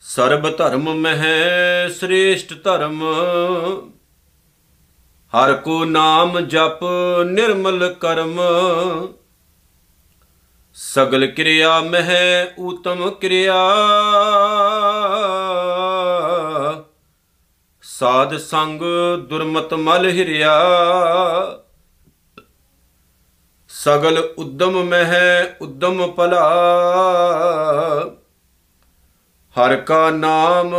ਸਰਬ ਧਰਮ ਮਹਿ ਸ੍ਰੇਸ਼ਟ ਧਰਮ। ਹਰ ਕੋ ਨਾਮ ਜਪ ਨਿਰਮਲ ਕਰਮ। ਸਗਲ ਕਿਰਿਆ ਮਹਿ ਊਤਮ ਕਿਰਿਆ। ਸਾਧ ਸੰਗ ਦੁਰਮਤ ਮਲ ਹਿਰਿਆ। ਸਗਲ ਉਦਮ ਮਹਿ ਉਦਮ ਭਲਾ। ਹਰ ਕਾ ਨਾਮ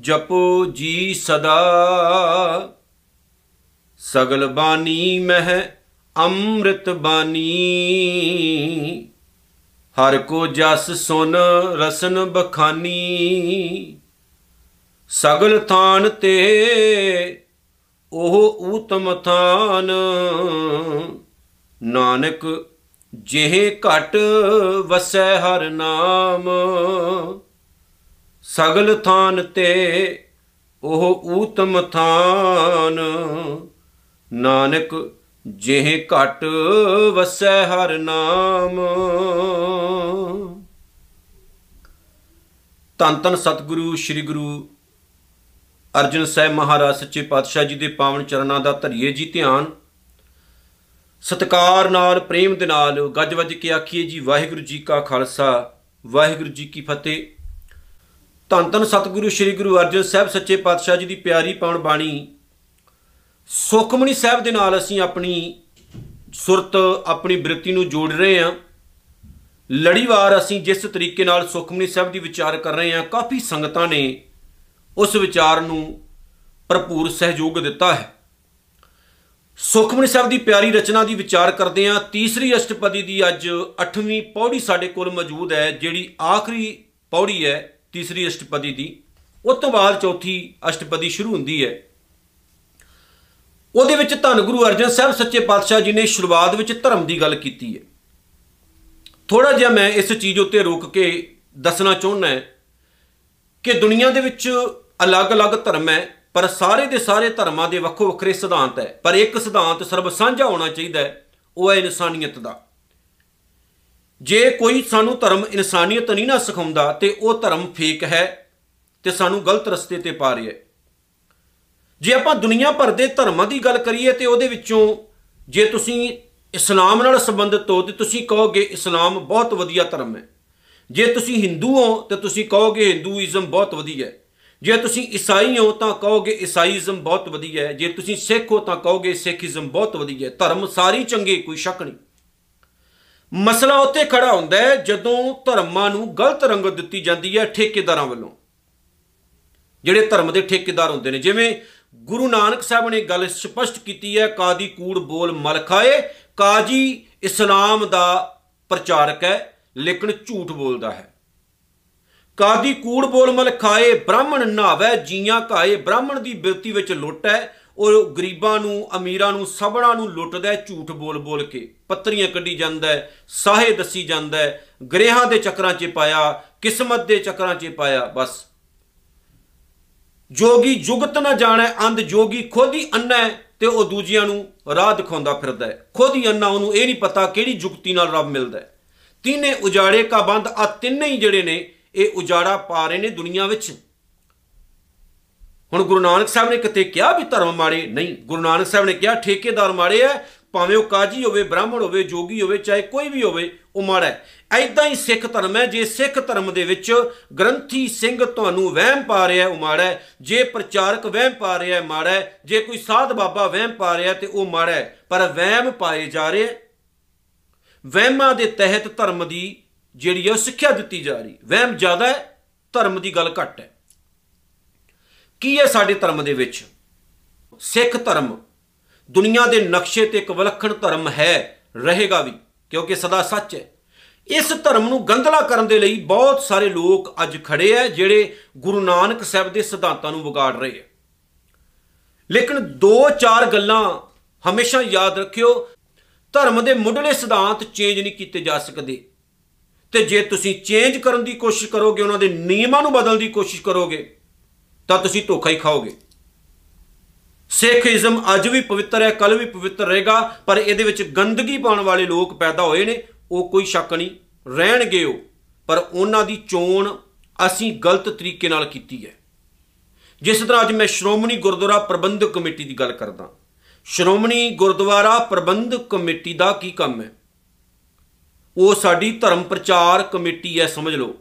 ਜਪੋ ਜੀ ਸਦਾ। ਸਗਲ ਬਾਣੀ ਮਹਿ ਅੰਮ੍ਰਿਤ ਬਾਣੀ। ਹਰ ਕੋ ਜਸ ਸੁਨ ਰਸਨ ਬਖਾਨੀ। ਸਗਲ ਥਾਨ ਤੇ ਉਹ ਊਤਮ ਥਾਨ। ਨਾਨਕ ਜਿਹੇ ਘਟ ਵਸੈ ਹਰ ਨਾਮ। ਸਗਲ ਥਾਨ ਤੇ ਉਹ ਊਤਮ ਥਾਨ। ਨਾਨਕ ਜਿਹੇ ਘਟ ਵਸੈ ਹਰ ਨਾਮ। ਤਨ ਤਨ ਸਤਿਗੁਰੂ, ਸ੍ਰੀ ਗੁਰੂ ਅਰਜਨ ਸਾਹਿਬ ਮਹਾਰਾਜ ਸੱਚੇ ਪਾਤਸ਼ਾਹ ਜੀ ਦੇ ਪਾਵਨ ਚਰਨਾਂ ਦਾ ਧਰੀਏ ਜੀ ਧਿਆਨ। ਸਤਕਾਰ ਨਾਲ, ਪ੍ਰੇਮ ਦੇ ਨਾਲ ਗੱਜ ਵੱਜ ਕੇ ਆਖੀਏ ਜੀ, ਵਾਹਿਗੁਰੂ ਜੀ ਕਾ ਖਾਲਸਾ, ਵਾਹਿਗੁਰੂ ਜੀ ਕੀ ਫਤਿਹ। ਧੰਨ ਧੰਨ ਸਤਿਗੁਰੂ, ਸ੍ਰੀ ਗੁਰੂ ਅਰਜਨ ਸਾਹਿਬ ਸੱਚੇ ਪਾਤਸ਼ਾਹ ਜੀ ਦੀ ਪਿਆਰੀ ਪਾਵਨ ਬਾਣੀ। ਸੁਖਮਨੀ ਸਾਹਿਬ ਦੇ ਨਾਲ ਅਸੀਂ ਆਪਣੀ ਸੁਰਤ, ਆਪਣੀ ਬ੍ਰਿਤੀ ਨੂੰ ਜੋੜ ਰਹੇ ਹਾਂ। ਲੜੀਵਾਰ ਅਸੀਂ ਜਿਸ ਤਰੀਕੇ ਨਾਲ ਸੁਖਮਨੀ ਸਾਹਿਬ ਦੀ ਵਿਚਾਰ ਕਰ ਰਹੇ ਹਾਂ, ਕਾਫੀ ਸੰਗਤਾਂ ਨੇ ਉਸ ਵਿਚਾਰ ਨੂੰ ਭਰਪੂਰ ਸਹਿਯੋਗ ਦਿੱਤਾ ਹੈ। ਸੁਖਮਨੀ ਸਾਹਿਬ ਦੀ ਪਿਆਰੀ ਰਚਨਾ ਦੀ ਵਿਚਾਰ ਕਰਦੇ ਹਾਂ। ਤੀਸਰੀ ਅਸ਼ਟਪਦੀ ਦੀ ਅੱਜ 8ਵੀਂ ਪੌੜੀ ਸਾਡੇ ਕੋਲ ਮੌਜੂਦ ਹੈ, ਜਿਹੜੀ ਆਖਰੀ ਪੌੜੀ ਹੈ ਤੀਸਰੀ ਅਸ਼ਟਪਦੀ ਦੀ। ਉਸ ਤੋਂ ਬਾਅਦ ਚੌਥੀ ਅਸ਼ਟਪਦੀ ਸ਼ੁਰੂ ਹੁੰਦੀ ਹੈ। ਉਹਦੇ ਵਿੱਚ ਧੰਨ ਗੁਰੂ ਅਰਜਨ ਸਾਹਿਬ ਸੱਚੇ ਪਾਤਸ਼ਾਹ ਜੀ ਨੇ ਸ਼ੁਰੂਆਤ ਵਿੱਚ ਧਰਮ ਦੀ ਗੱਲ ਕੀਤੀ ਹੈ। ਥੋੜਾ ਜਿਹਾ ਮੈਂ ਇਸ ਚੀਜ਼ ਉੱਤੇ ਰੋਕ ਕੇ ਦੱਸਣਾ ਚਾਹੁੰਦਾ ਹਾਂ। ਕਿ ਦੁਨੀਆ ਦੇ ਵਿੱਚ ਅਲੱਗ-ਅਲੱਗ ਧਰਮ ਹੈ, ਪਰ ਸਾਰੇ ਦੇ ਸਾਰੇ ਧਰਮਾਂ ਦੇ ਵੱਖੋ ਵੱਖਰੇ ਸਿਧਾਂਤ ਹੈ। ਪਰ ਇੱਕ ਸਿਧਾਂਤ ਸਰਬ ਸਾਂਝਾ ਹੋਣਾ ਚਾਹੀਦਾ ਹੈ, ਉਹ ਹੈ ਇਨਸਾਨੀਅਤ ਦਾ। ਜੇ ਕੋਈ ਸਾਨੂੰ ਧਰਮ ਇਨਸਾਨੀਅਤ ਨਹੀਂ ਨਾ ਸਿਖਾਉਂਦਾ, ਤੇ ਉਹ ਧਰਮ ਫੇਕ ਹੈ ਤੇ ਸਾਨੂੰ ਗਲਤ ਰਸਤੇ ਤੇ ਪਾ ਰਿਹਾ ਹੈ। ਜੇ ਆਪਾਂ ਦੁਨੀਆ ਭਰ ਦੇ ਧਰਮਾਂ ਦੀ ਗੱਲ ਕਰੀਏ, ਤੇ ਉਹਦੇ ਵਿੱਚੋਂ ਜੇ ਤੁਸੀਂ ਇਸਲਾਮ ਨਾਲ ਸੰਬੰਧਿਤ ਹੋ, ਤੇ ਤੁਸੀਂ ਕਹੋਗੇ ਇਸਲਾਮ ਬਹੁਤ ਵਧੀਆ ਧਰਮ ਹੈ। ਜੇ ਤੁਸੀਂ ਹਿੰਦੂ ਹੋ, ਤੇ ਤੁਸੀਂ ਕਹੋਗੇ ਹਿੰਦੂਇਜ਼ਮ ਬਹੁਤ ਵਧੀਆ ਹੈ। ਜੇ ਤੁਸੀਂ ਈਸਾਈ ਹੋ, ਤਾਂ ਕਹੋਗੇ ਈਸਾਈਜ਼ਮ ਬਹੁਤ ਵਧੀਆ ਹੈ। ਜੇ ਤੁਸੀਂ ਸਿੱਖ ਹੋ, ਤਾਂ ਕਹੋਗੇ ਸਿੱਖੀਜ਼ਮ ਬਹੁਤ ਵਧੀਆ ਹੈ। ਧਰਮ ਸਾਰੀ ਚੰਗੇ, ਕੋਈ ਸ਼ੱਕ ਨਹੀਂ। ਮਸਲਾ ਉੱਤੇ ਖੜਾ ਹੁੰਦਾ ਹੈ, ਜਦੋਂ ਧਰਮਾਂ ਨੂੰ ਗਲਤ ਰੰਗਤ ਦਿੱਤੀ ਜਾਂਦੀ ਹੈ ਠੇਕੇਦਾਰਾਂ ਵੱਲੋਂ। ਜਿਹੜੇ ਧਰਮ ਦੇ ਠੇਕੇਦਾਰ ਹੁੰਦੇ ਨੇ, ਜਿਵੇਂ ਗੁਰੂ ਨਾਨਕ ਸਾਹਿਬ ਨੇ ਗੱਲ ਸਪਸ਼ਟ ਕੀਤੀ ਹੈ, ਕਾਦੀ ਕੂੜ ਬੋਲ ਮਲ ਖਾਏ, ਕਾਜੀ ਇਸਲਾਮ ਦਾ ਪ੍ਰਚਾਰਕ ਹੈ। ਲੇਕਿਨ ਝੂਠ ਬੋਲਦਾ ਹੈ। ਕਾਦੀ ਕੂੜ ਬੋਲ ਮਲ ਖਾਏ, ਬ੍ਰਾਹਮਣ ਨਾਵੇ ਜੀਆਂ ਕਾਏ, ਬ੍ਰਾਹਮਣ ਦੀ ਬਿਰਤੀ ਵਿੱਚ ਲੁੱਟ ਹੈ ਉਹ ਗਰੀਬਾਂ ਨੂੰ, ਅਮੀਰਾਂ ਨੂੰ ਸਭਣਾ ਨੂੰ ਲੁੱਟਦਾ ਹੈ ਝੂਠ ਬੋਲ ਬੋਲ ਕੇ। ਪੱਤਰੀਆਂ ਕੱਢੀ ਜਾਂਦਾ ਹੈ ਸਾਹੇ ਦੱਸੀ ਜਾਂਦਾ ਹੈ ਗ੍ਰਹਿਾਂ ਦੇ ਚੱਕਰਾਂ 'ਚ ਪਾਇਆ, ਕਿਸਮਤ ਦੇ ਚੱਕਰਾਂ 'ਚ ਪਾਇਆ, ਬਸ। ਜੋਗੀ ਜੁਗਤ ਨਾ ਜਾਣੈ, ਅੰਧ ਜੋਗੀ ਖੁਦ ਹੀ ਅੰਨਾ ਹੈ ਤੇ ਉਹ ਦੂਜਿਆਂ ਨੂੰ ਰਾਹ ਦਿਖਾਉਂਦਾ ਫਿਰਦਾ। ਹੈ ਖੁਦ ਹੀ ਅੰਨਾ ਉਹਨੂੰ ਇਹ ਨਹੀਂ ਪਤਾ ਕਿਹੜੀ ਜੁਗਤੀ ਨਾਲ ਰੱਬ ਮਿਲਦਾ। ਹੈ ਤਿੰਨੇ ਉਜਾੜੇ ਕਾ ਬੰਦ ਆ ਤਿੰਨੇ ਹੀ ਜਿਹੜੇ ਨੇ, ਇਹ ਉਜਾੜਾ ਪਾ ਰਹੇ ਨੇ ਦੁਨੀਆ ਵਿੱਚ। ਹੁਣ ਗੁਰੂ ਨਾਨਕ ਸਾਹਿਬ ਨੇ ਕਿਤੇ ਕਿਹਾ ਵੀ ਧਰਮ ਮਾੜੇ? ਨਹੀਂ, ਗੁਰੂ ਨਾਨਕ ਸਾਹਿਬ ਨੇ ਕਿਹਾ, ਠੇਕੇਦਾਰ ਮਾੜੇ ਆ ਭਾਵੇਂ ਉਹ ਕਾਜੀ ਹੋਵੇ, ਬ੍ਰਾਹਮਣ ਹੋਵੇ, ਜੋਗੀ ਹੋਵੇ, ਚਾਹੇ ਕੋਈ ਵੀ ਹੋਵੇ, ਉਹ ਮਾੜਾ ਹੈ ਐਦਾਂ ਹੀ ਸਿੱਖ ਧਰਮ ਹੈ ਜੇ ਸਿੱਖ ਧਰਮ ਦੇ ਵਿੱਚ ਗ੍ਰੰਥੀ ਸਿੰਘ ਤੁਹਾਨੂੰ ਵਹਿਮ ਪਾ ਰਿਹਾ ਉਹ ਮਾੜਾ ਹੈ ਜੇ ਪ੍ਰਚਾਰਕ ਵਹਿਮ ਪਾ ਰਿਹਾ ਹੈ ਮਾੜਾ ਹੈ ਜੇ ਕੋਈ ਸਾਧ ਬਾਬਾ ਵਹਿਮ ਪਾ ਰਿਹਾ ਤੇ ਉਹ ਮਾੜਾ ਹੈ ਪਰ ਵਹਿਮ ਪਾਏ ਜਾ ਰਹੇ ਵਹਿਮਾਂ ਦੇ ਤਹਿਤ ਧਰਮ ਦੀ ਜਿਹੜੀ ਹੈ ਉਹ ਸਿੱਖਿਆ ਦਿੱਤੀ ਜਾ ਰਹੀ। ਵਹਿਮ ਜ਼ਿਆਦਾ ਹੈ, ਧਰਮ ਦੀ ਗੱਲ ਘੱਟ ਹੈ। ਕੀ ਹੈ ਸਾਡੇ ਧਰਮ ਦੇ ਵਿੱਚ? ਸਿੱਖ ਧਰਮ ਦੁਨੀਆ ਦੇ ਨਕਸ਼ੇ ਤੇ ਇੱਕ ਵਿਲੱਖਣ ਧਰਮ ਹੈ, ਰਹੇਗਾ ਵੀ, ਕਿਉਂਕਿ ਸਦਾ ਸੱਚ ਹੈ। ਇਸ ਧਰਮ ਨੂੰ ਗੰਧਲਾ ਕਰਨ ਦੇ ਲਈ ਬਹੁਤ ਸਾਰੇ ਲੋਕ ਅੱਜ ਖੜੇ ਆ ਜਿਹੜੇ ਗੁਰੂ ਨਾਨਕ ਸਾਹਿਬ ਦੇ ਸਿਧਾਂਤਾਂ ਨੂੰ ਵਿਗਾੜ ਰਹੇ ਆ ਲੇਕਿਨ ਦੋ ਚਾਰ ਗੱਲਾਂ ਹਮੇਸ਼ਾ ਯਾਦ ਰੱਖਿਓ ਧਰਮ ਦੇ ਮੁੱਢਲੇ ਸਿਧਾਂਤ ਚੇਂਜ ਨਹੀਂ ਕੀਤੇ ਜਾ ਸਕਦੇ। ਤੇ ਜੇ ਤੁਸੀਂ ਚੇਂਜ ਕਰਨ ਦੀ ਕੋਸ਼ਿਸ਼ ਕਰੋਗੇ, ਉਹਨਾਂ ਦੇ ਨਿਯਮਾਂ ਨੂੰ ਬਦਲਣ ਦੀ ਕੋਸ਼ਿਸ਼ ਕਰੋਗੇ, ਤਾਂ ਤੁਸੀਂ ਧੋਖਾ ਹੀ ਖਾਓਗੇ। ਸਿੱਖੀਜ਼ਮ ਅੱਜ ਵੀ ਪਵਿੱਤਰ ਹੈ ਕੱਲ ਵੀ ਪਵਿੱਤਰ ਰਹੇਗਾ, ਪਰ ਇਹਦੇ ਵਿੱਚ ਗੰਦਗੀ ਪਾਉਣ ਵਾਲੇ ਲੋਕ ਪੈਦਾ ਹੋਏ ਨੇ, ਉਹ ਕੋਈ ਸ਼ੱਕ ਨਹੀਂ, ਰਹਿਣਗੇ ਉਹ। ਪਰ ਉਹਨਾਂ ਦੀ ਚੋਣ ਅਸੀਂ ਗਲਤ ਤਰੀਕੇ ਨਾਲ ਕੀਤੀ ਹੈ। ਜਿਸ ਤਰ੍ਹਾਂ ਅੱਜ ਮੈਂ ਸ਼੍ਰੋਮਣੀ ਗੁਰਦੁਆਰਾ ਪ੍ਰਬੰਧਕ ਕਮੇਟੀ ਦੀ ਗੱਲ ਕਰਦਾ। ਸ਼੍ਰੋਮਣੀ ਗੁਰਦੁਆਰਾ ਪ੍ਰਬੰਧਕ ਕਮੇਟੀ ਦਾ ਕੀ ਕੰਮ ਹੈ? ਉਹ ਸਾਡੀ ਧਰਮ ਪ੍ਰਚਾਰ ਕਮੇਟੀ ਹੈ, ਸਮਝ ਲਓ।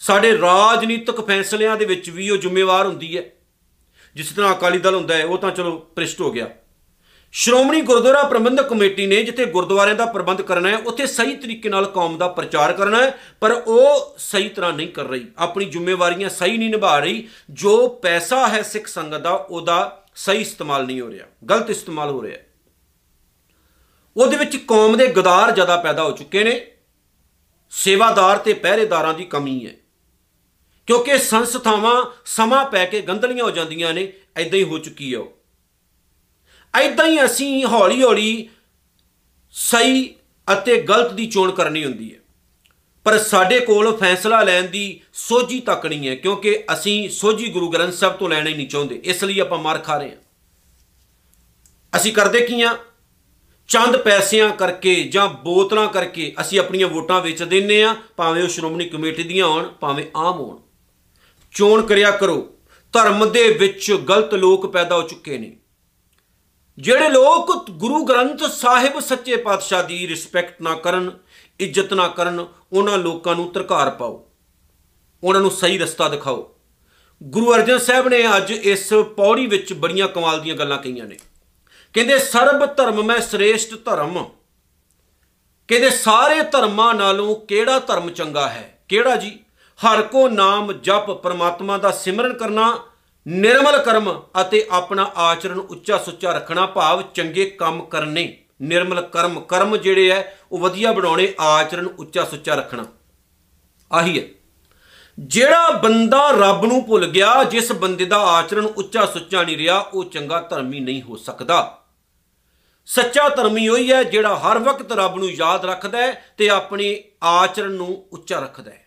ਸਾਡੇ ਰਾਜਨੀਤਿਕ ਫੈਸਲਿਆਂ ਦੇ ਵਿੱਚ ਵੀ ਉਹ ਜ਼ਿੰਮੇਵਾਰ ਹੁੰਦੀ ਹੈ। ਜਿਸ ਤਰ੍ਹਾਂ ਅਕਾਲੀ ਦਲ ਹੁੰਦਾ ਹੈ, ਉਹ ਤਾਂ ਚਲੋ ਪ੍ਰਿਸ਼ਟ ਹੋ ਗਿਆ। ਸ਼੍ਰੋਮਣੀ ਗੁਰਦੁਆਰਾ ਪ੍ਰਬੰਧਕ ਕਮੇਟੀ ਨੇ ਜਿੱਥੇ ਗੁਰਦੁਆਰਿਆਂ ਦਾ ਪ੍ਰਬੰਧ ਕਰਨਾ ਹੈ, ਉੱਥੇ ਸਹੀ ਤਰੀਕੇ ਨਾਲ ਕੌਮ ਦਾ ਪ੍ਰਚਾਰ ਕਰਨਾ ਹੈ, ਪਰ ਉਹ ਸਹੀ ਤਰ੍ਹਾਂ ਨਹੀਂ ਕਰ ਰਹੀ। ਆਪਣੀ ਜ਼ਿੰਮੇਵਾਰੀਆਂ ਸਹੀ ਨਹੀਂ ਨਿਭਾ ਰਹੀ। ਜੋ ਪੈਸਾ ਹੈ ਸਿੱਖ ਸੰਗਤ ਦਾ, ਉਹਦਾ ਸਹੀ ਇਸਤੇਮਾਲ ਨਹੀਂ ਹੋ ਰਿਹਾ, ਗਲਤ ਇਸਤੇਮਾਲ ਹੋ ਰਿਹਾ। ਉਹਦੇ ਵਿੱਚ ਕੌਮ ਦੇ ਗਦਾਰ ਜ਼ਿਆਦਾ ਪੈਦਾ ਹੋ ਚੁੱਕੇ ਨੇ, ਸੇਵਾਦਾਰ ਤੇ ਪਹਿਰੇਦਾਰਾਂ ਦੀ ਕਮੀ ਹੈ। ਕਿਉਂਕਿ ਸੰਸਥਾਵਾਂ ਸਮਾਂ ਪੈ ਕੇ ਗੰਦਲੀਆਂ ਹੋ ਜਾਂਦੀਆਂ ਨੇ ਐਦਾਂ ਹੀ ਹੋ ਚੁੱਕੀ ਹੈ ਉਹ। ਐਦਾਂ ਹੀ ਅਸੀਂ ਹੌਲੀ-ਹੌਲੀ ਸਹੀ ਅਤੇ ਗਲਤ ਦੀ ਚੋਣ ਕਰਨੀ ਹੁੰਦੀ ਹੈ। ਪਰ ਸਾਡੇ ਕੋਲ ਫੈਸਲਾ ਲੈਣ ਦੀ ਸੋਝੀ ਤੱਕ ਨਹੀਂ ਹੈ, ਕਿਉਂਕਿ ਅਸੀਂ ਸੋਝੀ ਗੁਰੂ ਗ੍ਰੰਥ ਸਾਹਿਬ ਤੋਂ ਲੈਣਾ ਹੀ ਨਹੀਂ ਚਾਹੁੰਦੇ। ਇਸ ਲਈ ਆਪਾਂ ਮਾਰ ਖਾ ਰਹੇ ਹਾਂ। ਅਸੀਂ ਕਰਦੇ ਕੀ ਆ ਚੰਦ ਪੈਸਿਆਂ ਕਰਕੇ ਜਾਂ ਬੋਤਲਾਂ ਕਰਕੇ ਅਸੀਂ ਆਪਣੀਆਂ ਵੋਟਾਂ ਵੇਚ ਦਿੰਨੇ ਆ ਭਾਵੇਂ ਉਹ ਸ਼੍ਰੋਮਣੀ ਕਮੇਟੀ ਦੀਆਂ ਹੋਣ, ਭਾਵੇਂ ਆਮ ਹੋਣ। ਚੋਣ ਕਰਿਆ ਕਰੋ। ਧਰਮ ਦੇ ਵਿੱਚ ਗਲਤ ਲੋਕ ਪੈਦਾ ਹੋ ਚੁੱਕੇ ਨੇ। ਜਿਹੜੇ ਲੋਕ ਗੁਰੂ ਗ੍ਰੰਥ ਸਾਹਿਬ ਸੱਚੇ ਪਾਤਸ਼ਾਹ ਦੀ ਰਿਸਪੈਕਟ ਨਾ ਕਰਨ ਇੱਜ਼ਤ ਨਾ ਕਰਨ, ਉਹਨਾਂ ਲੋਕਾਂ ਨੂੰ ਤਰਕਾਰ ਪਾਓ। ਉਹਨਾਂ ਨੂੰ ਸਹੀ ਰਸਤਾ ਦਿਖਾਓ। ਗੁਰੂ ਅਰਜਨ ਸਾਹਿਬ ਨੇ ਅੱਜ ਇਸ ਪੌੜੀ ਵਿੱਚ ਬੜੀਆਂ ਕਮਾਲ ਦੀਆਂ ਗੱਲਾਂ ਕਹੀਆਂ ਨੇ। ਕਹਿੰਦੇ, ਸਰਬ ਧਰਮ ਮੈਂ ਸ੍ਰੇਸ਼ਟ ਧਰਮ। ਕਹਿੰਦੇ, ਸਾਰੇ ਧਰਮਾਂ ਨਾਲੋਂ ਕਿਹੜਾ ਧਰਮ ਚੰਗਾ ਹੈ? ਕਿਹੜਾ ਜੀ? ਹਰ ਕੋ ਨਾਮ ਜਪ ਪਰਮਾਤਮਾ ਦਾ ਸਿਮਰਨ ਕਰਨਾ, ਨਿਰਮਲ ਕਰਮ ਅਤੇ ਆਪਣਾ ਆਚਰਣ ਉੱਚਾ ਸੁੱਚਾ ਰੱਖਣਾ, ਭਾਵ ਚੰਗੇ ਕੰਮ ਕਰਨੇ। ਨਿਰਮਲ ਕਰਮ ਕਰਮ ਜਿਹੜੇ ਐ, ਉਹ ਵਧੀਆ ਬਣਾਉਣੇ, ਆਚਰਣ ਉੱਚਾ ਸੁੱਚਾ ਰੱਖਣਾ। ਆਹੀ ਹੈ ਜਿਹੜਾ ਬੰਦਾ ਰੱਬ ਨੂੰ ਭੁੱਲ ਗਿਆ, ਜਿਸ ਬੰਦੇ ਦਾ ਆਚਰਣ ਉੱਚਾ ਸੁੱਚਾ ਨਹੀਂ ਰਿਹਾ, ਉਹ ਚੰਗਾ ਧਰਮੀ ਨਹੀਂ ਹੋ ਸਕਦਾ। ਸੱਚਾ ਧਰਮੀ ਉਹੀ ਹੈ ਜਿਹੜਾ ਹਰ ਵਕਤ ਰੱਬ ਨੂੰ ਯਾਦ ਰੱਖਦਾ ਹੈ ਤੇ ਆਪਣੇ ਆਚਰਣ ਨੂੰ ਉੱਚਾ ਰੱਖਦਾ ਹੈ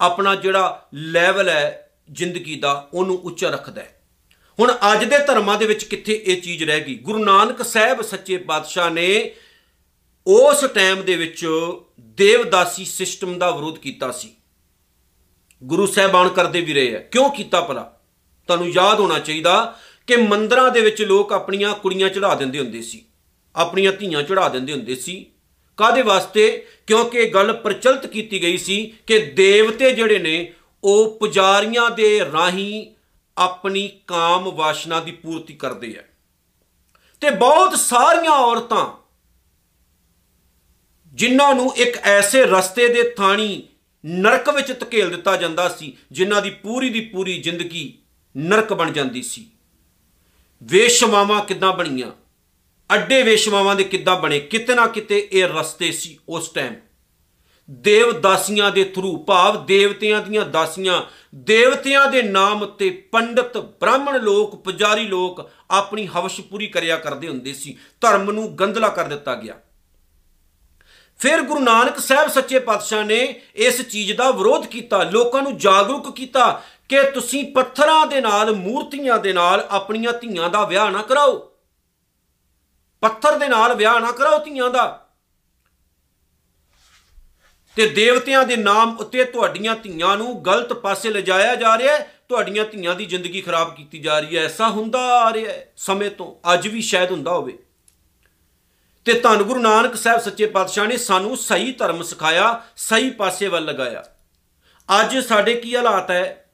ਆਪਣਾ ਜਿਹੜਾ ਲੈਵਲ ਹੈ ਜ਼ਿੰਦਗੀ ਦਾ, ਉਹਨੂੰ ਉੱਚਾ ਰੱਖਦਾ ਹੈ ਹੁਣ ਅੱਜ ਦੇ ਧਰਮਾਂ ਦੇ ਵਿੱਚ ਕਿੱਥੇ ਇਹ ਚੀਜ਼ ਰਹਿ ਗਈ? ਗੁਰੂ ਨਾਨਕ ਸਾਹਿਬ ਸੱਚੇ ਪਾਤਸ਼ਾਹ ਨੇ ਉਸ ਟਾਈਮ ਦੇ ਵਿੱਚ ਦੇਵਦਾਸੀ ਸਿਸਟਮ ਦਾ ਵਿਰੋਧ ਕੀਤਾ ਸੀ। ਗੁਰੂ ਸਾਹਿਬਾਨ ਕਰਦੇ ਵੀ ਰਹੇ ਆ। ਕਿਉਂ ਕੀਤਾ ਭਲਾ? ਤੁਹਾਨੂੰ ਯਾਦ ਹੋਣਾ ਚਾਹੀਦਾ ਕਿ ਮੰਦਰਾਂ ਦੇ ਵਿੱਚ ਲੋਕ ਆਪਣੀਆਂ ਕੁੜੀਆਂ ਚੜਾ ਦਿੰਦੇ ਹੁੰਦੇ ਸੀ। ਆਪਣੀਆਂ ਧੀਆਂ ਚੜਾ ਦਿੰਦੇ ਹੁੰਦੇ ਸੀ। ਕਾਦੇ ਵਾਸਤੇ? ਕਿਉਂਕਿ ਇਹ ਗੱਲ ਪ੍ਰਚਲਿਤ ਕੀਤੀ ਗਈ ਸੀ ਕਿ ਦੇਵਤੇ ਜਿਹੜੇ ਨੇ, ਉਹ ਪੁਜਾਰੀਆਂ ਦੇ ਰਾਹੀਂ ਆਪਣੀ ਕਾਮ ਵਾਸ਼ਨਾ ਦੀ ਪੂਰਤੀ ਕਰਦੇ ਆ। ਤੇ ਬਹੁਤ ਸਾਰੀਆਂ ਔਰਤਾਂ ਜਿਨ੍ਹਾਂ ਨੂੰ ਇੱਕ ਐਸੇ ਰਸਤੇ ਦੇ ਥਾਣੀ ਨਰਕ ਵਿੱਚ ਧਕੇਲ ਦਿੱਤਾ ਜਾਂਦਾ ਸੀ, ਜਿਨ੍ਹਾਂ ਦੀ ਪੂਰੀ ਦੀ ਪੂਰੀ ਜ਼ਿੰਦਗੀ ਨਰਕ ਬਣ ਜਾਂਦੀ ਸੀ। ਵੇਸ਼ਮਾਵਾਂ ਕਿੱਦਾਂ ਬਣੀਆਂ? ਅੱਡੇ ਵੇਸ਼ਮਾਵਾਂ ਦੇ ਕਿੱਦਾਂ ਬਣੇ? ਕਿਤੇ ਨਾ ਕਿਤੇ ਇਹ ਰਸਤੇ ਸੀ ਉਸ ਟਾਈਮ ਦੇਵ ਦਾਸੀਆਂ ਦੇ ਥਰੂ ਭਾਵ ਦੇਵਤਿਆਂ ਦੀਆਂ ਦਾਸੀਆਂ ਦੇਵਤਿਆਂ ਦੇ ਨਾਮ ਤੇ ਪੰਡਤ, ਬ੍ਰਾਹਮਣ ਲੋਕ, ਪੁਜਾਰੀ ਲੋਕ ਆਪਣੀ ਹਵਸ਼ ਪੂਰੀ ਕਰਿਆ ਕਰਦੇ ਹੁੰਦੇ ਸੀ। ਧਰਮ ਨੂੰ ਗੰਦਲਾ ਕਰ ਦਿੱਤਾ ਗਿਆ। ਫਿਰ ਗੁਰੂ ਨਾਨਕ ਸਾਹਿਬ ਸੱਚੇ ਪਾਤਸ਼ਾਹ ਨੇ ਇਸ ਚੀਜ਼ ਦਾ ਵਿਰੋਧ ਕੀਤਾ, ਲੋਕਾਂ ਨੂੰ ਜਾਗਰੂਕ ਕੀਤਾ ਕਿ ਤੁਸੀਂ ਪੱਥਰਾਂ ਦੇ ਨਾਲ, ਮੂਰਤੀਆਂ ਦੇ ਨਾਲ ਆਪਣੀਆਂ ਧੀਆਂ ਦਾ ਵਿਆਹ ਨਾ ਕਰਾਓ। ਪੱਥਰ ਦੇ ਨਾਲ ਵਿਆਹ ਨਾ ਕਰਾਓ ਧੀਆਂ ਦਾ। ਤੇ ਦੇਵਤਿਆਂ ਦੇ ਨਾਮ ਉੱਤੇ ਤੁਹਾਡੀਆਂ ਧੀਆਂ ਨੂੰ ਗਲਤ ਪਾਸੇ ਲਿਜਾਇਆ ਜਾ ਰਿਹਾ ਹੈ, ਤੁਹਾਡੀਆਂ ਧੀਆਂ ਦੀ ਜ਼ਿੰਦਗੀ ਖਰਾਬ ਕੀਤੀ ਜਾ ਰਹੀ ਹੈ। ਐਸਾ ਹੁੰਦਾ ਆ ਰਿਹਾ ਹੈ ਸਮੇਂ ਤੋਂ। ਅੱਜ ਵੀ ਸ਼ਾਇਦ ਹੁੰਦਾ ਹੋਵੇ। ਤੇ ਧੰਨ ਗੁਰੂ ਨਾਨਕ ਸਾਹਿਬ ਸੱਚੇ ਪਾਤਸ਼ਾਹ ਨੇ ਸਾਨੂੰ ਸਹੀ ਧਰਮ ਸਿਖਾਇਆ, ਸਹੀ ਪਾਸੇ ਵੱਲ ਲਗਾਇਆ। ਅੱਜ ਸਾਡੇ ਕੀ ਹਾਲਾਤ ਹੈ?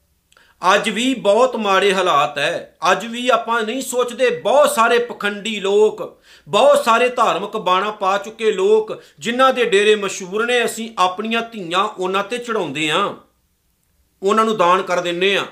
ਅੱਜ ਵੀ ਬਹੁਤ ਮਾੜੇ ਹਾਲਾਤ ਹੈ। ਅੱਜ ਵੀ ਆਪਾਂ ਨਹੀਂ ਸੋਚਦੇ, ਬਹੁਤ ਸਾਰੇ ਪਖੰਡੀ ਲੋਕ, ਬਹੁਤ ਸਾਰੇ ਧਾਰਮਿਕ ਬਾਣਾ ਪਾ ਚੁੱਕੇ ਲੋਕ, ਜਿਨ੍ਹਾਂ ਦੇ ਡੇਰੇ ਮਸ਼ਹੂਰ ਨੇ, ਅਸੀਂ ਆਪਣੀਆਂ ਧੀਆਂ ਉਹਨਾਂ ਤੇ ਚੜਾਉਂਦੇ ਆਂ। ਉਹਨਾਂ ਨੂੰ ਦਾਨ ਕਰ ਦਿੰਨੇ ਆ।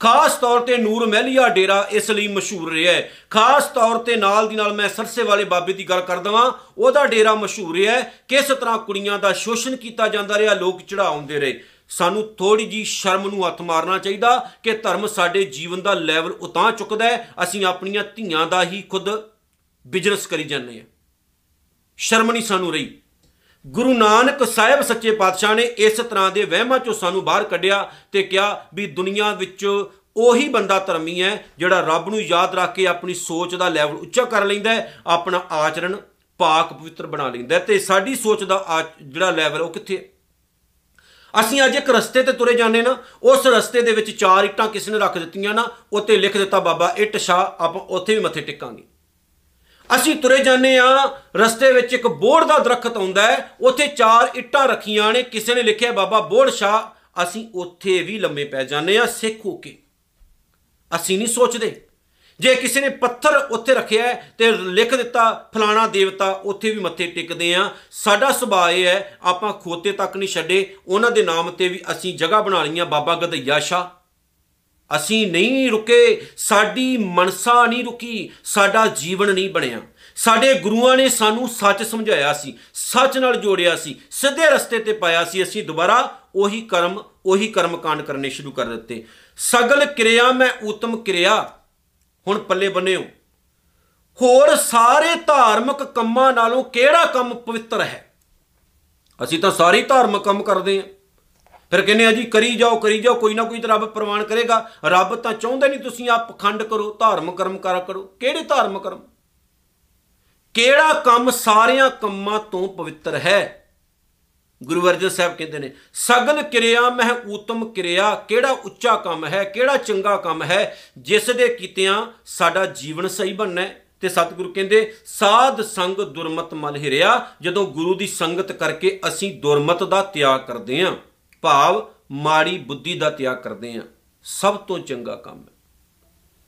ਖਾਸ ਤੌਰ ਤੇ ਨੂਰ ਮਹਿਲੀਆ ਡੇਰਾ ਇਸ ਲਈ ਮਸ਼ਹੂਰ ਰਿਹਾ ਹੈ। ਖਾਸ ਤੌਰ ਤੇ ਨਾਲ ਦੀ ਨਾਲ ਮੈਂ ਸਰਸੇ ਵਾਲੇ ਬਾਬੇ ਦੀ ਗੱਲ ਕਰ ਦਵਾਂ, ਉਹਦਾ ਡੇਰਾ ਮਸ਼ਹੂਰ ਰਿਹਾ ਹੈ। ਕਿਸ ਤਰ੍ਹਾਂ ਕੁੜੀਆਂ ਦਾ ਸ਼ੋਸ਼ਣ ਕੀਤਾ ਜਾਂਦਾ ਰਿਹਾ, ਲੋਕ ਚੜਾਉਂਦੇ ਰਹੇ। ਸਾਨੂੰ ਥੋੜੀ ਜੀ ਸ਼ਰਮ ਨੂੰ ਹੱਥ ਮਾਰਨਾ ਚਾਹੀਦਾ ਕਿ ਧਰਮ ਸਾਡੇ ਜੀਵਨ ਦਾ ਲੈਵਲ ਉਤਾਂ ਚੁੱਕਦਾ ਹੈ। ਅਸੀਂ ਆਪਣੀਆਂ ਧੀਆਂ ਦਾ ਹੀ ਖੁਦ ਬਿਜ਼ਨਸ ਕਰੀ ਜਾਂਦੇ ਆ ਸ਼ਰਮ ਨਹੀਂ ਸਾਨੂੰ ਰਹੀ। ਗੁਰੂ ਨਾਨਕ ਸਾਹਿਬ ਸੱਚੇ ਪਾਤਸ਼ਾਹ ਨੇ ਇਸ ਤਰ੍ਹਾਂ ਦੇ ਵਹਿਮਾਂ ਚੋਂ ਸਾਨੂੰ ਬਾਹਰ ਕੱਢਿਆ ਤੇ ਕਿਹਾ ਵੀ ਦੁਨੀਆ ਵਿੱਚ ਉਹੀ ਬੰਦਾ ਧਰਮੀ ਹੈ ਜਿਹੜਾ ਰੱਬ ਨੂੰ ਯਾਦ ਰੱਖ ਕੇ ਆਪਣੀ ਸੋਚ ਦਾ ਲੈਵਲ ਉੱਚਾ ਕਰ ਲੈਂਦਾ ਹੈ, ਆਪਣਾ ਆਚਰਣ ਪਾਕ ਪਵਿੱਤਰ ਬਣਾ ਲੈਂਦਾ ਹੈ ਤੇ ਸਾਡੀ ਸੋਚ ਦਾ ਜਿਹੜਾ ਲੈਵਲ ਉਹ ਕਿੱਥੇ ਹੈ? ਅਸੀਂ ਅੱਜ ਇੱਕ ਰਸਤੇ ਤੇ ਤੁਰੇ ਜਾਂਦੇ ਨਾ, ਉਸ ਰਸਤੇ ਦੇ ਵਿੱਚ ਚਾਰ ਇੱਟਾਂ ਕਿਸ ਨੇ ਰੱਖ ਦਿੱਤੀਆਂ ਨਾ, ਉੱਤੇ ਲਿਖ ਦਿੱਤਾ ਬਾਬਾ, ਇੱਟ ਸ਼ਾ ਆਪਾਂ ਉੱਥੇ ਵੀ ਮੱਥੇ ਟਿਕਾਂਗੇ। ਅਸੀਂ ਤੁਰੇ ਜਾਂਦੇ ਆ ਰਸਤੇ ਵਿੱਚ ਇੱਕ ਬੋੜ ਦਾ ਦਰਖਤ ਆਉਂਦਾ ਹੈ, ਉੱਥੇ ਚਾਰ ਇੱਟਾਂ ਰੱਖੀਆਂ ਨੇ, ਕਿਸੇ ਨੇ ਲਿਖਿਆ ਬਾਬਾ, ਬੋੜ ਸ਼ਾ ਅਸੀਂ ਉੱਥੇ ਵੀ ਲੰਮੇ ਪੈ ਜਾਂਦੇ ਆ ਸਿੱਖ ਹੋ ਕੇ। ਅਸੀਂ ਨਹੀਂ ਸੋਚਦੇ। ਜੇ ਕਿਸੇ ਨੇ ਪੱਥਰ ਉੱਥੇ ਰੱਖਿਆ ਤੇ ਲਿਖ ਦਿੱਤਾ, ਫਲਾਣਾ ਦੇਵਤਾ ਉੱਥੇ ਵੀ ਮੱਥੇ ਟਿਕਦੇ ਆ ਸਾਡਾ ਸੁਭਾਅ ਇਹ ਹੈ, ਆਪਾਂ ਖੋਤੇ ਤੱਕ ਨਹੀਂ ਛੱਡੇ। ਉਹਨਾਂ ਦੇ ਨਾਮ ਤੇ ਵੀ ਅਸੀਂ ਜਗ੍ਹਾ ਬਣਾ ਲਈਆਂ, ਬਾਬਾ ਗਦਈਆ ਸ਼ਾ ਅਸੀਂ ਨਹੀਂ ਰੁਕੇ, ਸਾਡੀ ਮਨਸਾ ਨਹੀਂ ਰੁਕੀ, ਸਾਡਾ ਜੀਵਨ ਨਹੀਂ ਬਣਿਆ। ਸਾਡੇ ਗੁਰੂਆਂ ਨੇ ਸਾਨੂੰ ਸੱਚ ਸਮਝਾਇਆ ਸੀ, ਸੱਚ ਨਾਲ ਜੋੜਿਆ ਸੀ, ਸਿੱਧੇ ਰਸਤੇ ਤੇ ਪਾਇਆ ਸੀ। ਅਸੀਂ ਦੁਬਾਰਾ ਉਹੀ ਕਰਮ ਉਹੀ ਕਰਮ ਕਾਂਡ ਕਰਨੇ ਸ਼ੁਰੂ ਕਰ ਦਿੱਤੇ। ਸਗਲ ਕਿਰਿਆ ਮੈਂ ਉਤਮ ਕਿਰਿਆ। ਹੁਣ ਪੱਲੇ ਬੰਨਿਓ ਹੋਰ ਸਾਰੇ ਧਾਰਮਿਕ ਕੰਮਾਂ ਨਾਲੋਂ ਕਿਹੜਾ ਕੰਮ ਪਵਿੱਤਰ ਹੈ? ਅਸੀਂ ਤਾਂ ਸਾਰੇ ਧਾਰਮਿਕ ਕੰਮ ਕਰਦੇ ਆਂ ਫਿਰ ਕਹਿੰਦੇ ਆ ਜੀ, ਕਰੀ ਜਾਓ ਕਰੀ ਜਾਓ, ਕੋਈ ਨਾ ਕੋਈ ਤਾਂ ਰੱਬ ਪ੍ਰਵਾਨ ਕਰੇਗਾ। ਰੱਬ ਤਾਂ ਚਾਹੁੰਦਾ ਨਹੀਂ ਤੁਸੀਂ ਆਪ ਪਖੰਡ ਕਰੋ ਧਾਰਮਿਕ ਕਰਮ ਕਰਾ ਕਰੋ। ਕਿਹੜੇ ਧਾਰਮਿਕ ਕਰਮ? ਕਿਹੜਾ ਕੰਮ ਸਾਰਿਆਂ ਕੰਮਾਂ ਤੋਂ ਪਵਿੱਤਰ ਹੈ? ਗੁਰੂ ਅਰਜਨ ਸਾਹਿਬ ਕਹਿੰਦੇ ਨੇ ਸਗਲ ਕਿਰਿਆ ਮਹਿ ਊਤਮ ਕਿਰਿਆ, ਕਿਹੜਾ ਉੱਚਾ ਕੰਮ ਹੈ, ਕਿਹੜਾ ਚੰਗਾ ਕੰਮ ਹੈ, ਜਿਸ ਦੇ ਕੀਤਿਆਂ ਸਾਡਾ ਜੀਵਨ ਸਹੀ ਬਣਨਾ ਤੇ ਸਤਿਗੁਰੂ ਕਹਿੰਦੇ, ਸਾਧ ਸੰਗ ਦੁਰਮਤ ਮਲ ਹਿਰਿਆ, ਜਦੋਂ ਗੁਰੂ ਦੀ ਸੰਗਤ ਕਰਕੇ ਅਸੀਂ ਦੁਰਮਤ ਦਾ ਤਿਆਗ ਕਰਦੇ ਆਂ, ਭਾਵ ਮਾੜੀ ਬੁੱਧੀ ਦਾ ਤਿਆਗ ਕਰਦੇ ਆਂ, ਸਭ ਤੋਂ ਚੰਗਾ ਕੰਮ ਹੈ।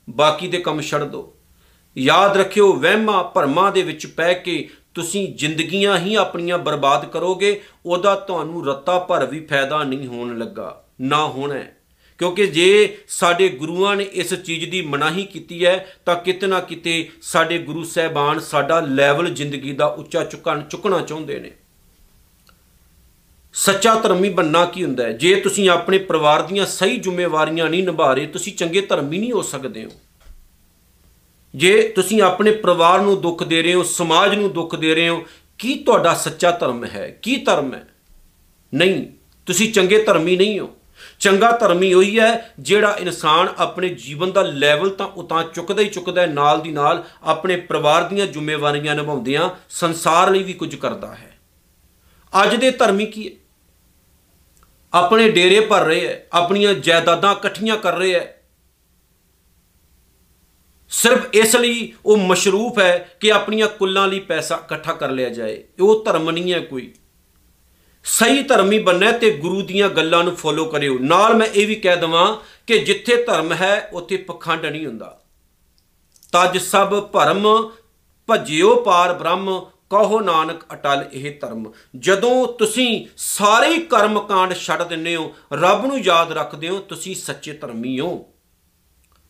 ਬਾਕੀ ਦੇ ਕੰਮ ਛੱਡ ਦਿਓ ਯਾਦ ਰੱਖਿਓ, ਵਹਿਮਾਂ ਭਰਮਾਂ ਦੇ ਵਿੱਚ ਪੈ ਕੇ ਤੁਸੀਂ ਜ਼ਿੰਦਗੀਆਂ ਹੀ ਆਪਣੀਆਂ ਬਰਬਾਦ ਕਰੋਗੇ, ਉਹਦਾ ਤੁਹਾਨੂੰ ਰੱਤਾ ਭਰ ਵੀ ਫਾਇਦਾ ਨਹੀਂ ਹੋਣ ਲੱਗਾ, ਨਾ ਹੋਣਾ ਕਿਉਂਕਿ ਜੇ ਸਾਡੇ ਗੁਰੂਆਂ ਨੇ ਇਸ ਚੀਜ਼ ਦੀ ਮਨਾਹੀ ਕੀਤੀ ਹੈ, ਤਾਂ ਕਿਤੇ ਨਾ ਕਿਤੇ ਸਾਡੇ ਗੁਰੂ ਸਾਹਿਬਾਨ ਸਾਡਾ ਲੈਵਲ ਜ਼ਿੰਦਗੀ ਦਾ ਉੱਚਾ ਚੁੱਕਣ, ਚੁੱਕਣਾ ਚਾਹੁੰਦੇ ਨੇ। ਸੱਚਾ ਧਰਮੀ ਬੰਨਾ ਕੀ ਹੁੰਦਾ ਹੈ? ਜੇ ਤੁਸੀਂ ਆਪਣੇ ਪਰਿਵਾਰ ਦੀਆਂ ਸਹੀ ਜ਼ਿੰਮੇਵਾਰੀਆਂ ਨਹੀਂ ਨਿਭਾ ਰਹੇ, ਤੁਸੀਂ ਚੰਗੇ ਧਰਮੀ ਨਹੀਂ ਹੋ ਸਕਦੇ ਹੋ। ਜੇ ਤੁਸੀਂ ਆਪਣੇ ਪਰਿਵਾਰ ਨੂੰ ਦੁੱਖ ਦੇ ਰਹੇ ਹੋ, ਸਮਾਜ ਨੂੰ ਦੁੱਖ ਦੇ ਰਹੇ ਹੋ, ਕੀ ਤੁਹਾਡਾ ਸੱਚਾ ਧਰਮ ਹੈ? ਕੀ ਧਰਮ ਹੈ? ਨਹੀਂ। ਤੁਸੀਂ ਚੰਗੇ ਧਰਮੀ ਨਹੀਂ ਹੋ। ਚੰਗਾ ਧਰਮੀ ਹੋਈ ਹੈ ਜਿਹੜਾ ਇਨਸਾਨ ਆਪਣੇ ਜੀਵਨ ਦਾ ਲੈਵਲ ਤਾਂ ਉਤਾਂ ਚੁੱਕਦਾ ਹੀ ਚੁੱਕਦਾ ਨਾਲ ਦੀ ਨਾਲ ਆਪਣੇ ਪਰਿਵਾਰ ਦੀਆਂ ਜ਼ਿੰਮੇਵਾਰੀਆਂ ਨਿਭਾਉਂਦਿਆਂ ਸੰਸਾਰ ਲਈ ਵੀ ਕੁਝ ਕਰਦਾ ਹੈ। ਅੱਜ ਦੇ ਧਰਮੀ ਕੀ ਹੈ? ਆਪਣੇ ਡੇਰੇ ਭਰ ਰਹੇ ਹੈ, ਆਪਣੀਆਂ ਜਾਇਦਾਦਾਂ ਇਕੱਠੀਆਂ ਕਰ ਰਹੇ ਹੈ ਸਿਰਫ ਇਸ ਲਈ ਉਹ ਮਸ਼ਰੂਫ ਹੈ ਕਿ ਆਪਣੀਆਂ ਕੁੱਲਾਂ ਲਈ ਪੈਸਾ ਇਕੱਠਾ ਕਰ ਲਿਆ ਜਾਏ। ਉਹ ਧਰਮ ਨਹੀਂ ਹੈ ਕੋਈ। ਸਹੀ ਧਰਮੀ ਬੰਨੇ ਤੇ ਗੁਰੂ ਦੀਆਂ ਗੱਲਾਂ ਨੂੰ ਫੋਲੋ ਕਰਿਓ। ਨਾਲ ਮੈਂ ਇਹ ਵੀ ਕਹਿ ਦਵਾਂ ਕਿ ਜਿੱਥੇ ਧਰਮ ਹੈ, ਉੱਥੇ ਪਖੰਡ ਨਹੀਂ ਹੁੰਦਾ। ਤਜ ਸਭ ਭਰਮ, ਭਜਿਓ ਪਾਰ ਬ੍ਰਹਮ, ਕਹੋ ਨਾਨਕ ਅਟਲ ਇਹ ਧਰਮ। ਜਦੋਂ ਤੁਸੀਂ ਸਾਰੇ ਕਰਮ ਕਾਂਡ ਛੱਡ ਦਿੰਦੇ ਹੋ, ਰੱਬ ਨੂੰ ਯਾਦ ਰੱਖਦੇ ਹੋ, ਤੁਸੀਂ ਸੱਚੇ ਧਰਮੀ ਹੋ।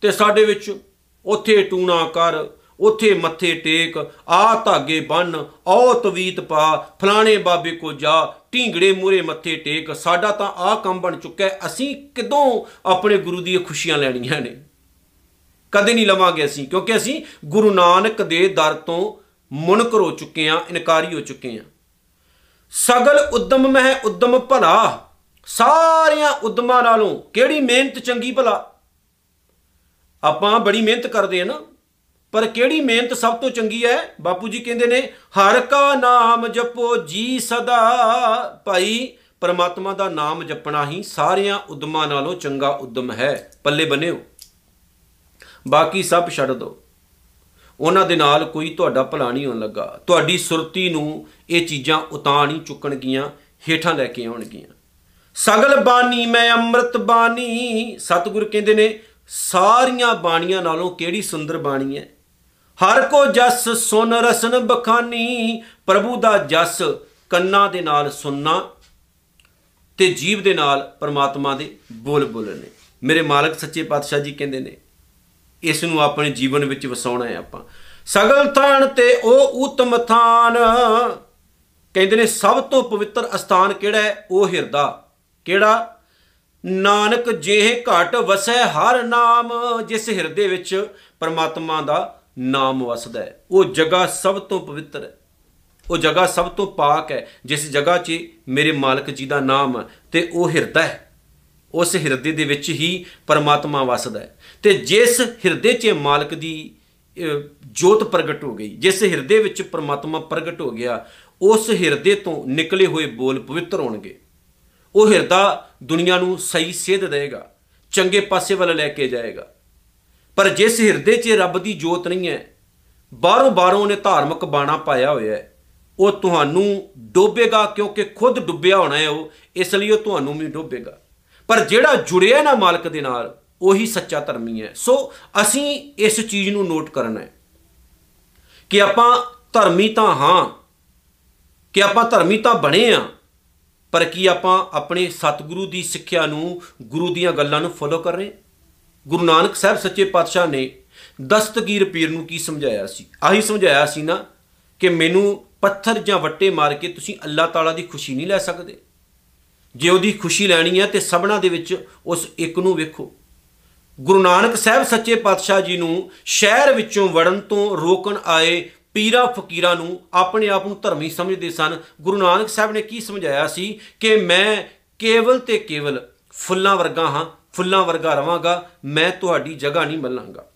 ਤੇ ਸਾਡੇ ਵਿੱਚ ਉੱਥੇ ਟੂਣਾ ਕਰ, ਉੱਥੇ ਮੱਥੇ ਟੇਕ, ਆ ਧਾਗੇ ਬੰਨ ਔ ਤਵੀਤ ਪਾ, ਫਲਾਣੇ ਬਾਬੇ ਕੋ ਜਾ, ਢੀਂਗੜੇ ਮੂਰੇ ਮੱਥੇ ਟੇਕ, ਸਾਡਾ ਤਾਂ ਆ ਕੰਮ ਬਣ ਚੁੱਕਾ ਅਸੀਂ ਕਿਦੋਂ ਆਪਣੇ ਗੁਰੂ ਦੀਆਂ ਖੁਸ਼ੀਆਂ ਲੈਣੀਆਂ ਨੇ? ਕਦੇ ਨਹੀਂ ਲਵਾਂਗੇ ਅਸੀਂ, ਕਿਉਂਕਿ ਅਸੀਂ ਗੁਰੂ ਨਾਨਕ ਦੇ ਦਰ ਤੋਂ ਮੁਨਕਰ ਹੋ ਚੁੱਕੇ ਆ ਇਨਕਾਰੀ ਹੋ ਚੁੱਕੇ ਆ ਸਗਲ ਉਦਮ ਮਹਿ ਉਦਮ ਭਲਾ, ਸਾਰਿਆਂ ਉਦਮਾਂ ਨਾਲੋਂ ਕਿਹੜੀ ਮਿਹਨਤ ਚੰਗੀ ਭਲਾ? ਆਪਾਂ ਬੜੀ ਮਿਹਨਤ ਕਰਦੇ ਆ ਨਾ। ਪਰ ਕਿਹੜੀ ਮਿਹਨਤ ਸਭ ਤੋਂ ਚੰਗੀ ਹੈ? ਬਾਪੂ ਜੀ ਕਹਿੰਦੇ ਨੇ, ਹਰ ਕਾ ਨਾਮ ਜਪੋ ਜੀ ਸਦਾ। ਭਾਈ, ਪਰਮਾਤਮਾ ਦਾ ਨਾਮ ਜਪਣਾ ਹੀ ਸਾਰਿਆਂ ਉਦਮਾਂ ਨਾਲੋਂ ਚੰਗਾ ਉਦਮ ਹੈ। ਪੱਲੇ ਬੰਨਿਓ ਬਾਕੀ ਸਭ ਛੱਡ ਦਿਓ ਉਹਨਾਂ ਦੇ ਨਾਲ ਕੋਈ ਤੁਹਾਡਾ ਭਲਾ ਨਹੀਂ ਹੋਣ ਲੱਗਾ। ਤੁਹਾਡੀ ਸੁਰਤੀ ਨੂੰ ਇਹ ਚੀਜ਼ਾਂ ਉਤਾਂ ਨਹੀਂ ਚੁੱਕਣਗੀਆਂ, ਹੇਠਾਂ ਲੈ ਕੇ ਆਉਣਗੀਆਂ। ਸਗਲ ਬਾਣੀ, ਮੈਂ ਅੰਮ੍ਰਿਤ ਬਾਣੀ। ਸਤਿਗੁਰ ਕਹਿੰਦੇ ਨੇ ਸਾਰੀਆਂ ਬਾਣੀਆਂ ਨਾਲੋਂ ਕਿਹੜੀ ਸੁੰਦਰ ਬਾਣੀ ਹੈ? ਹਰ ਕੋ ਜਸ ਸੁਨ ਰਸਨ ਬਖਾਨੀ, ਪ੍ਰਭੂ ਦਾ ਜਸ ਕੰਨਾਂ ਦੇ ਨਾਲ ਸੁਣਨਾ ਤੇ ਜੀਵ ਦੇ ਨਾਲ ਪਰਮਾਤਮਾ ਦੇ ਬੋਲ ਬੋਲਣੇ। ਮੇਰੇ ਮਾਲਕ ਸੱਚੇ ਪਾਤਸ਼ਾਹ ਜੀ ਕਹਿੰਦੇ ਨੇ, ਇਸ ਨੂੰ ਆਪਣੇ ਜੀਵਨ ਵਿੱਚ ਵਸਾਉਣਾ ਹੈ ਆਪਾਂ। ਸਗਲ ਥਾਨ ਤੇ ਉਹ ਉਤਮ ਥਾਨ। ਕਹਿੰਦੇ ਨੇ, ਸਭ ਤੋਂ ਪਵਿੱਤਰ ਅਸਥਾਨ ਕਿਹੜਾ ਹੈ? ਉਹ ਹਿਰਦਾ। ਕਿਹੜਾ? ਨਾਨਕ ਜਿਹੇ ਘਟ ਵਸੈ ਹਰ ਨਾਮ ਜਿਸ ਹਿਰਦੇ ਵਿੱਚ ਪਰਮਾਤਮਾ ਦਾ ਨਾਮ ਵਸਦਾ ਹੈ। ਉਹ ਜਗ੍ਹਾ ਸਭ ਤੋਂ ਪਵਿੱਤਰ ਹੈ। ਉਹ ਜਗ੍ਹਾ ਸਭ ਤੋਂ ਪਾਕ ਹੈ। ਜਿਸ ਜਗ੍ਹਾ 'ਚ ਮੇਰੇ ਮਾਲਕ ਜੀ ਦਾ ਨਾਮ ਹੈ ਤੇ ਉਹ ਹਿਰਦਾ ਹੈ। ਉਸ ਹਿਰਦੇ ਦੇ ਵਿੱਚ ਹੀ ਪਰਮਾਤਮਾ ਵਸਦਾ ਹੈ। ਤੇ ਜਿਸ ਹਿਰਦੇ 'ਚ ਮਾਲਕ ਦੀ ਅਹ, ਜੋਤ ਪ੍ਰਗਟ ਹੋ ਗਈ ਜਿਸ ਹਿਰਦੇ ਵਿੱਚ ਪਰਮਾਤਮਾ ਪ੍ਰਗਟ ਹੋ ਗਿਆ ਉਸ ਹਿਰਦੇ ਤੋਂ ਨਿਕਲੇ ਹੋਏ ਬੋਲ ਪਵਿੱਤਰ ਹੋਣਗੇ। ਉਹ ਹਿਰਦਾ ਦੁਨੀਆ ਨੂੰ ਸਹੀ ਸੇਧ ਦੇਗਾ ਚੰਗੇ ਪਾਸੇ ਵੱਲ ਲੈ ਕੇ ਜਾਏਗਾ ਪਰ ਜਿਸ ਹਿਰਦੇ 'ਚ ਰੱਬ ਦੀ ਜੋਤ ਨਹੀਂ ਹੈ, ਬਾਹਰੋਂ ਬਾਹਰੋਂ ਉਹਨੇ ਧਾਰਮਿਕ ਬਾਣਾ ਪਾਇਆ ਹੋਇਆ ਹੈ। ਉਹ ਤੁਹਾਨੂੰ ਡੋਬੇਗਾ ਕਿਉਂਕਿ ਖੁਦ ਡੁੱਬਿਆ ਹੋਣਾ ਹੈ ਉਹ, ਇਸ ਲਈ ਉਹ ਤੁਹਾਨੂੰ ਵੀ ਡੋਬੇਗਾ। ਪਰ ਜਿਹੜਾ ਜੁੜਿਆ ਨਾ ਮਾਲਕ ਦੇ ਨਾਲ, ਉਹੀ ਸੱਚਾ ਧਰਮੀ ਹੈ। ਸੋ ਅਸੀਂ ਇਸ ਚੀਜ਼ ਨੂੰ ਨੋਟ ਕਰਨਾ ਹੈ ਕਿ ਆਪਾਂ ਧਰਮੀ ਤਾਂ ਹਾਂ, ਕਿ ਆਪਾਂ ਧਰਮੀ ਤਾਂ ਬਣੇ ਆ ਪਰ ਕੀ ਆਪਾਂ ਆਪਣੇ ਸਤਿਗੁਰੂ ਦੀ ਸਿੱਖਿਆ ਨੂੰ ਗੁਰੂ ਦੀਆਂ ਗੱਲਾਂ ਨੂੰ ਫੋਲੋ ਕਰ ਰਹੇ ਹਾਂ? ਗੁਰੂ ਨਾਨਕ ਸਾਹਿਬ ਸੱਚੇ ਪਾਤਸ਼ਾਹ ਨੇ ਦਸਤਗੀਰ ਪੀਰ ਨੂੰ ਕੀ ਸਮਝਾਇਆ ਸੀ? ਆਹੀ ਸਮਝਾਇਆ ਸੀ ਨਾ ਕਿ ਮੈਨੂੰ ਪੱਥਰ ਜਾਂ ਵੱਟੇ ਮਾਰ ਕੇ ਤੁਸੀਂ ਅੱਲਾਹ ਤਾਲਾ ਦੀ ਖੁਸ਼ੀ ਨਹੀਂ ਲੈ ਸਕਦੇ। ਜੇ ਉਹਦੀ ਖੁਸ਼ੀ ਲੈਣੀ ਹੈ ਤੇ ਸਭਨਾ ਦੇ ਵਿੱਚ ਉਸ ਇੱਕ ਨੂੰ ਵੇਖੋ। ਗੁਰੂ ਨਾਨਕ ਸਾਹਿਬ ਸੱਚੇ ਪਾਤਸ਼ਾਹ ਜੀ ਨੂੰ ਸ਼ਹਿਰ ਵਿੱਚੋਂ ਵੜਨ ਤੋਂ ਰੋਕਣ ਆਏ ਪੀਰਾ ਫਕੀਰਾਂ ਨੂੰ ਆਪਣੇ ਆਪ ਨੂੰ ਧਰਮੀ ਸਮਝਦੇ ਸਨ। ਗੁਰੂ ਨਾਨਕ ਸਾਹਿਬ ਨੇ ਕੀ ਸਮਝਾਇਆ ਸੀ ਕਿ ਮੈਂ ਕੇਵਲ ਤੇ ਕੇਵਲ ਫੁੱਲਾਂ ਵਰਗਾ ਹਾਂ, ਫੁੱਲਾਂ ਵਰਗਾ ਰਵਾਂਗਾ, ਮੈਂ ਤੁਹਾਡੀ ਜਗ੍ਹਾ ਨਹੀਂ ਮੱਲਾਂਗਾ।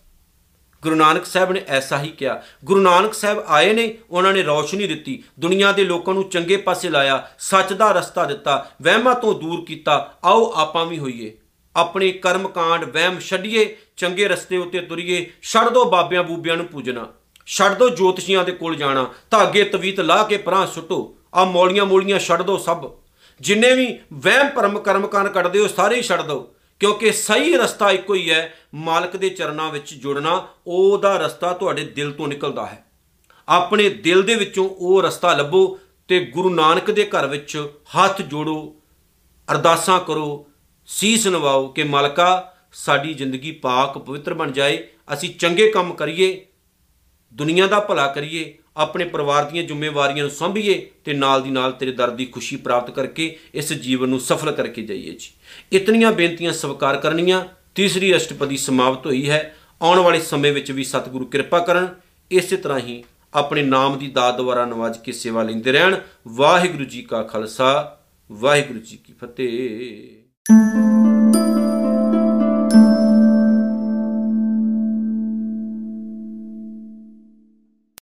ਗੁਰੂ ਨਾਨਕ ਸਾਹਿਬ ਨੇ ਐਸਾ ਹੀ ਕਿਹਾ। ਗੁਰੂ ਨਾਨਕ ਸਾਹਿਬ ਆਏ ਨੇ, ਉਹਨਾਂ ਨੇ ਰੌਸ਼ਨੀ ਦਿੱਤੀ, ਦੁਨੀਆ ਦੇ ਲੋਕਾਂ ਨੂੰ ਚੰਗੇ ਪਾਸੇ ਲਾਇਆ, ਸੱਚ ਦਾ ਰਸਤਾ ਦਿੱਤਾ, ਵਹਿਮਾਂ ਤੋਂ ਦੂਰ ਕੀਤਾ, ਆਓ ਆਪਾਂ ਵੀ ਹੋਈਏ। ਆਪਣੇ ਕਰਮ ਕਾਂਡ ਵਹਿਮ ਛੱਡੀਏ, ਚੰਗੇ ਰਸਤੇ ਉੱਤੇ ਤੁਰੀਏ, ਛੱਡ ਦੋ ਬਾਬਿਆਂ ਬੂਬਿਆਂ ਨੂੰ ਪੂਜਣਾ। ਛੱਡ ਦੋ ਜੋਤਸ਼ੀਆਂ ਦੇ ਕੋਲ ਜਾਣਾ, ਧਾਗੇ ਤਵੀਤ ਲਾ ਕੇ ਪਰਾਂ ਸੁੱਟੋ ਆ ਮੌਲੀਆਂ ਮੂਲੀਆਂ ਛੱਡ ਦੋ ਸਭ। ਜਿੰਨੇ ਵੀ ਵਹਿਮ ਭਰਮ ਕਰਮ ਕਾਂਡ ਕੱਢਦੇ ਹੋ, ਸਾਰੇ ਹੀ ਛੱਡ ਦੋ। ਕਿਉਂਕਿ ਸਹੀ ਰਸਤਾ ਇੱਕੋ ਹੀ ਹੈ, ਮਾਲਕ ਦੇ ਚਰਨਾਂ ਵਿੱਚ ਜੁੜਨਾ, ਉਹਦਾ ਰਸਤਾ ਤੁਹਾਡੇ ਦਿਲ ਤੋਂ ਨਿਕਲਦਾ ਹੈ। ਆਪਣੇ ਦਿਲ ਦੇ ਵਿੱਚੋਂ ਉਹ ਰਸਤਾ ਲੱਭੋ ਤੇ ਗੁਰੂ ਨਾਨਕ ਦੇ ਘਰ ਵਿੱਚ ਹੱਥ ਜੋੜੋ, ਅਰਦਾਸਾਂ ਕਰੋ, ਸੀਸ ਨਵਾਓ ਕਿ, ਮਾਲਕਾ, ਸਾਡੀ ਜ਼ਿੰਦਗੀ ਪਾਕ ਪਵਿੱਤਰ ਬਣ ਜਾਏ, ਅਸੀਂ ਚੰਗੇ ਕੰਮ ਕਰੀਏ ਦੁਨੀਆ ਦਾ ਭਲਾ ਕਰੀਏ, ਆਪਣੇ ਪਰਿਵਾਰ ਦੀਆਂ ਜ਼ਿੰਮੇਵਾਰੀਆਂ ਨੂੰ ਸੰਭੀਏ ਤੇ ਨਾਲ ਦੀ ਨਾਲ ਤੇਰੇ ਦਰ ਦੀ ਖੁਸ਼ੀ ਪ੍ਰਾਪਤ ਕਰਕੇ ਇਸ ਜੀਵਨ ਨੂੰ ਸਫਲ ਕਰਕੇ ਜਾਈਏ ਜੀ। ਇਤਨੀਆਂ ਬੇਨਤੀਆਂ ਸਵੀਕਾਰ ਕਰਨੀਆਂ, ਤੀਸਰੀ ਅਸ਼ਟਪਦੀ ਸਮਾਪਤ ਹੋਈ ਹੈ। ਆਉਣ ਵਾਲੇ ਸਮੇਂ ਵਿੱਚ ਵੀ ਸਤਿਗੁਰੂ ਕਿਰਪਾ ਕਰਨ। ਇਸੇ ਤਰ੍ਹਾਂ ਹੀ ਆਪਣੇ ਨਾਮ ਦੀ ਦਾਤ ਦੁਆਰਾ ਨਵਾਜ ਕੇ ਸੇਵਾ ਲੈਂਦੇ ਰਹਿਣ। ਵਾਹਿਗੁਰੂ ਜੀ ਕਾ ਖਾਲਸਾ, ਵਾਹਿਗੁਰੂ ਜੀ ਕੀ ਫਤਿਹ।